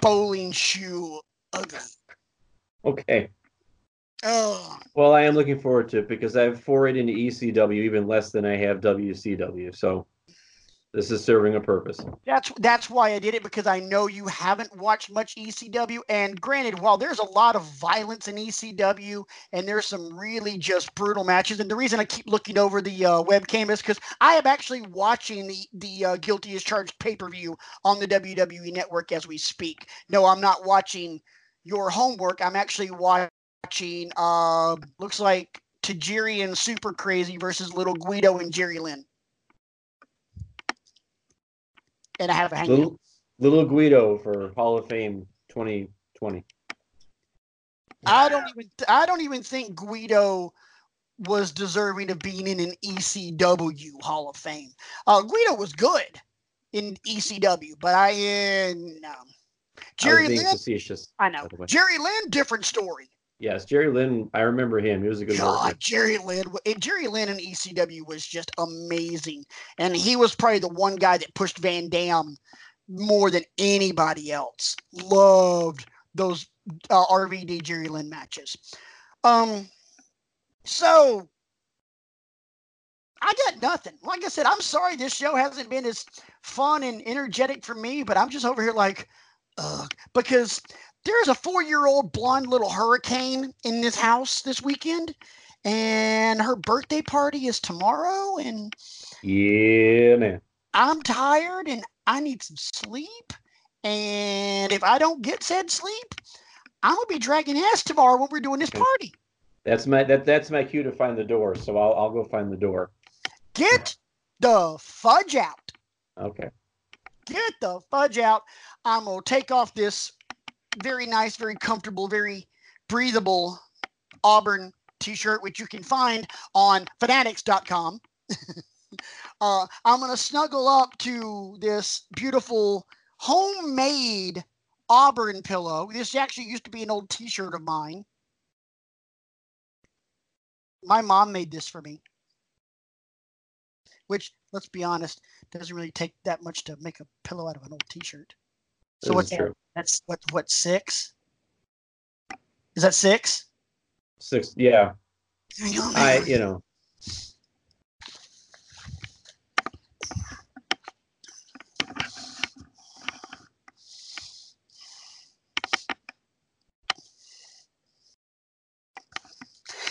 bowling shoe ugly. Okay. Oh, Well, I am looking forward to it because I've forayed into ECW even less than I have WCW. So This is serving a purpose. That's that's why I did it because I know you haven't watched much ECW. And granted, while there's a lot of violence in ECW and there's some really just brutal matches, and the reason I keep looking over the uh, webcam is because I am actually watching the the uh, Guilty as Charged pay per view on the WWE Network as we speak. No, I'm not watching your homework. I'm actually watching. Uh, looks like Tajiri and Super Crazy versus Little Guido and Jerry Lynn and I have a hangout. Little, little Guido for Hall of Fame 2020. I don't even I don't even think Guido was deserving of being in an ECW Hall of Fame. Uh, Guido was good in ECW, but I uh, no. Jerry I Lynn. I know. by the way. Jerry Lynn, different story. Yes, Jerry Lynn. I remember him. He was a good God, worker. Jerry Lynn, Jerry Lynn in ECW was just amazing, and he was probably the one guy that pushed Van Dam more than anybody else. Loved those uh, RVD Jerry Lynn matches. Um, so I got nothing. Like I said, I'm sorry this show hasn't been as fun and energetic for me, but I'm just over here like, ugh, because there's a four year old blonde little hurricane in this house this weekend, and her birthday party is tomorrow, and Yeah, man. I'm tired and I need some sleep. And if I don't get said sleep, I'm gonna be dragging ass tomorrow when we're doing this party. That's my that that's my cue to find the door. So I'll I'll go find the door. Get the fudge out. Okay. Get the fudge out. I'm gonna take off this very nice, very comfortable, very breathable Auburn t-shirt, which you can find on fanatics.com. uh, I'm gonna snuggle up to this beautiful homemade Auburn pillow. This actually used to be an old t-shirt of mine. My mom made this for me. Which, let's be honest, doesn't really take that much to make a pillow out of an old t-shirt. So what's that? That's what what six? Is that six? Six. Yeah. Oh, I you know.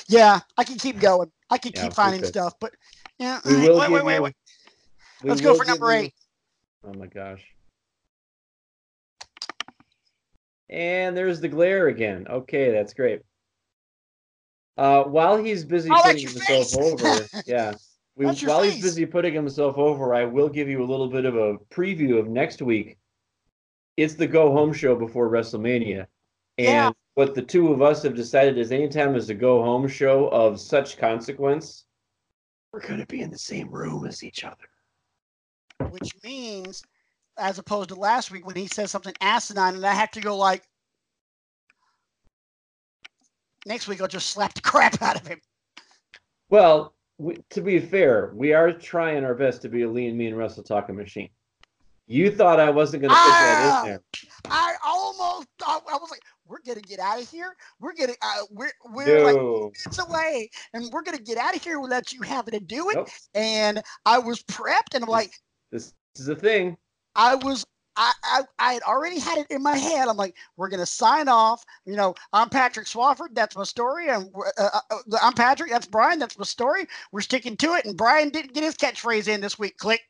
Yeah, I can keep going. I can Yeah, keep finding could. stuff, but yeah. We will wait, wait, wait, wait. Let's go for number you- eight. Oh my gosh. And there's the glare again. Okay, that's great. Uh, while he's busy Oh, putting himself face. over, yeah. We, while face. he's busy putting himself over, I will give you a little bit of a preview of next week. It's the go home show before WrestleMania. And Yeah. what the two of us have decided is anytime there's a go home show of such consequence, we're going to be in the same room as each other. Which means, as opposed to last week when he says something asinine, and I have to go like, next week I'll just slap the crap out of him. Well, we, to be fair, we are trying our best to be a lean, mean wrestle talking machine. You thought I wasn't going to put that Ah! in there. I almost thought I was like, we're gonna get out of here. We're gonna uh, we're we're like No. minutes away, and we're gonna get out of here without you having to do it. Nope. And I was prepped, and I'm like, This, this is a thing. I was. I, I, I had already had it in my head. I'm like, we're gonna sign off. You know, I'm Patrick Swafford. That's my story. And uh, uh, uh, I'm Patrick. That's Brian. That's my story. We're sticking to it. And Brian didn't get his catchphrase in this week. Click.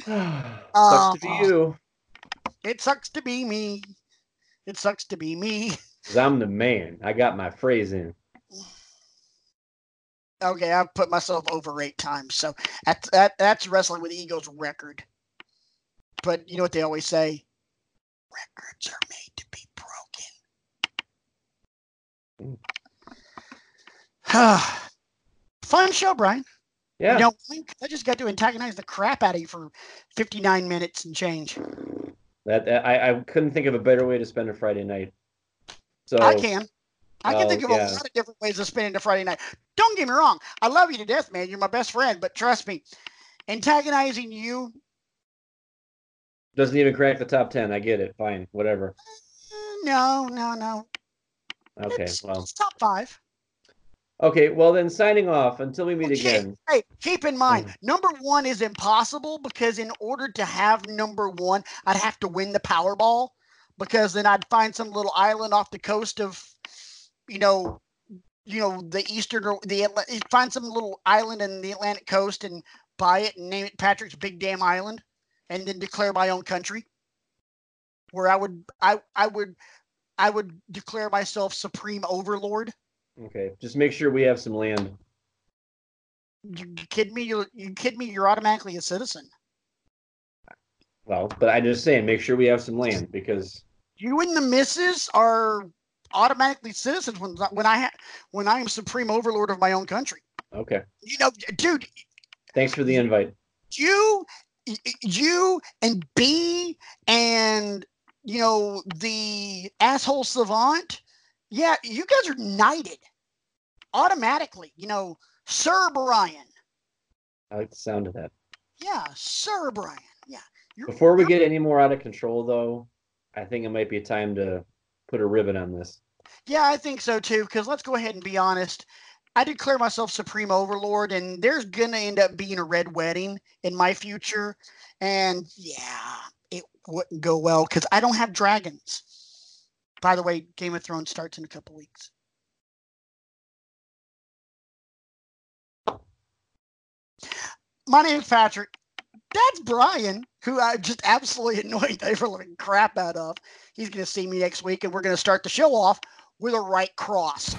Sucks to be Uh, you. It sucks to be me. It sucks to be me. 'cause I'm the man. I got my phrase in. Okay, I've put myself over eight times, so that's that, that's wrestling with egos record. But you know what they always say? Records are made to be broken. Fun show, Brian. Yeah. You know, I just got to antagonize the crap out of you for 59 minutes and change. That, that- I, I couldn't think of a better way to spend a Friday night. So I can. I can oh, think of yeah. a lot of different ways of spending a Friday night. Don't get me wrong. I love you to death, man. You're my best friend. But trust me, antagonizing you, doesn't even crack the top ten. I get it. Fine. Whatever. eh, no, no, no. Okay. it's, Well. it's top five. Okay, well then signing off until we meet Okay, again. Hey, keep in mind, Mm. number one is impossible because in order to have number one, I'd have to win the Powerball because then I'd find some little island off the coast of, you know, you know the eastern or the find some little island in the Atlantic coast and buy it and name it Patrick's Big Damn Island, and then declare my own country, where I would I I would I would declare myself supreme overlord. Okay, just make sure we have some land. You, you kidding me? You you kidding me? You're automatically a citizen. Well, but I'm just saying, make sure we have some land because you and the missus are automatically citizens when when I ha- when I am supreme overlord of my own country. okay. You know, dude, Thanks for the invite. you you and B and you know the asshole savant. Yeah, you guys are knighted automatically. You know, Sir Brian. I like the sound of that. Yeah, Sir Brian. Yeah. You're, Before we you're- get any more out of control, though, I think it might be time to put a ribbon on this. Yeah, I think so too. Because let's go ahead and be honest. I declare myself supreme overlord, and there's gonna end up being a red wedding in my future, and yeah, it wouldn't go well because I don't have dragons. By the way, Game of Thrones starts in a couple weeks. My name's Patrick. That's Brian, who I just absolutely annoyed the ever-living crap out of. He's going to see me next week, and we're going to start the show off with a right cross.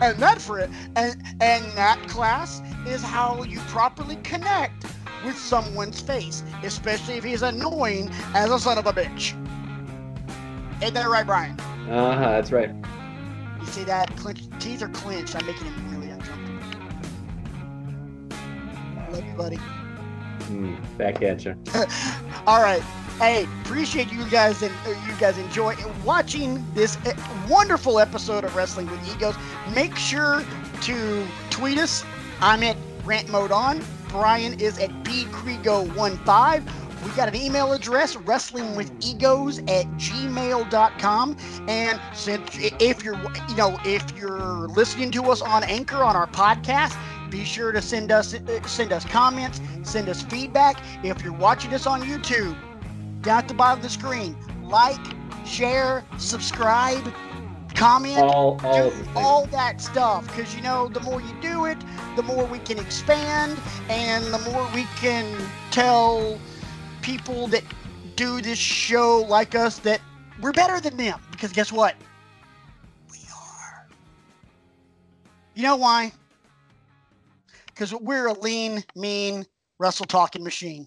and that for it, and and that class is how you properly connect with someone's face, especially if he's annoying as a son of a bitch. Ain't that right, Brian? Uh huh. That's right. You see that? Clenched, teeth are clenched. I'm making him really uncomfortable. Love you, buddy. Mm, back at you. All right. Hey, appreciate you guys and uh, you guys enjoy watching this uh, wonderful episode of Wrestling with Egos. Make sure to tweet us. I'm at Rant Mode On. Brian is at bcrego15. We got an email address, wrestlingwithegos at gmail.com. And since if you're you know, if you're listening to us on Anchor on our podcast, be sure to send us uh, send us comments, send us feedback. If you're watching us on YouTube, down at the bottom of the screen, like, share, subscribe, comment, All, all do of the things. all that stuff. Because you know, the more you do it, the more we can expand, and the more we can tell people that do this show like us that we're better than them. Because guess what? We are. You know why? Because we're a lean, mean, wrestle talking machine.